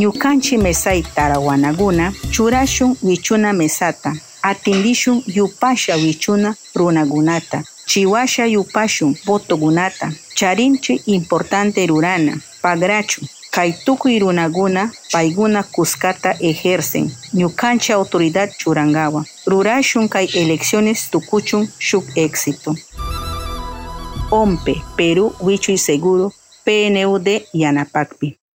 ñukanchi mesay tarawanaguna churashun wichuna mesata atindishun yupasha wichuna runagunata chiwasha yupashun botogunata, charinchi importante rurana pagrachu kay tukuy runaguna payguna kuskata ejercen ñukanchi autoridad churangawa rurashun kay elecciones tukuchun shuk éxito. OMPE Perú Wichuy Seguro PNUD Yanapakpi.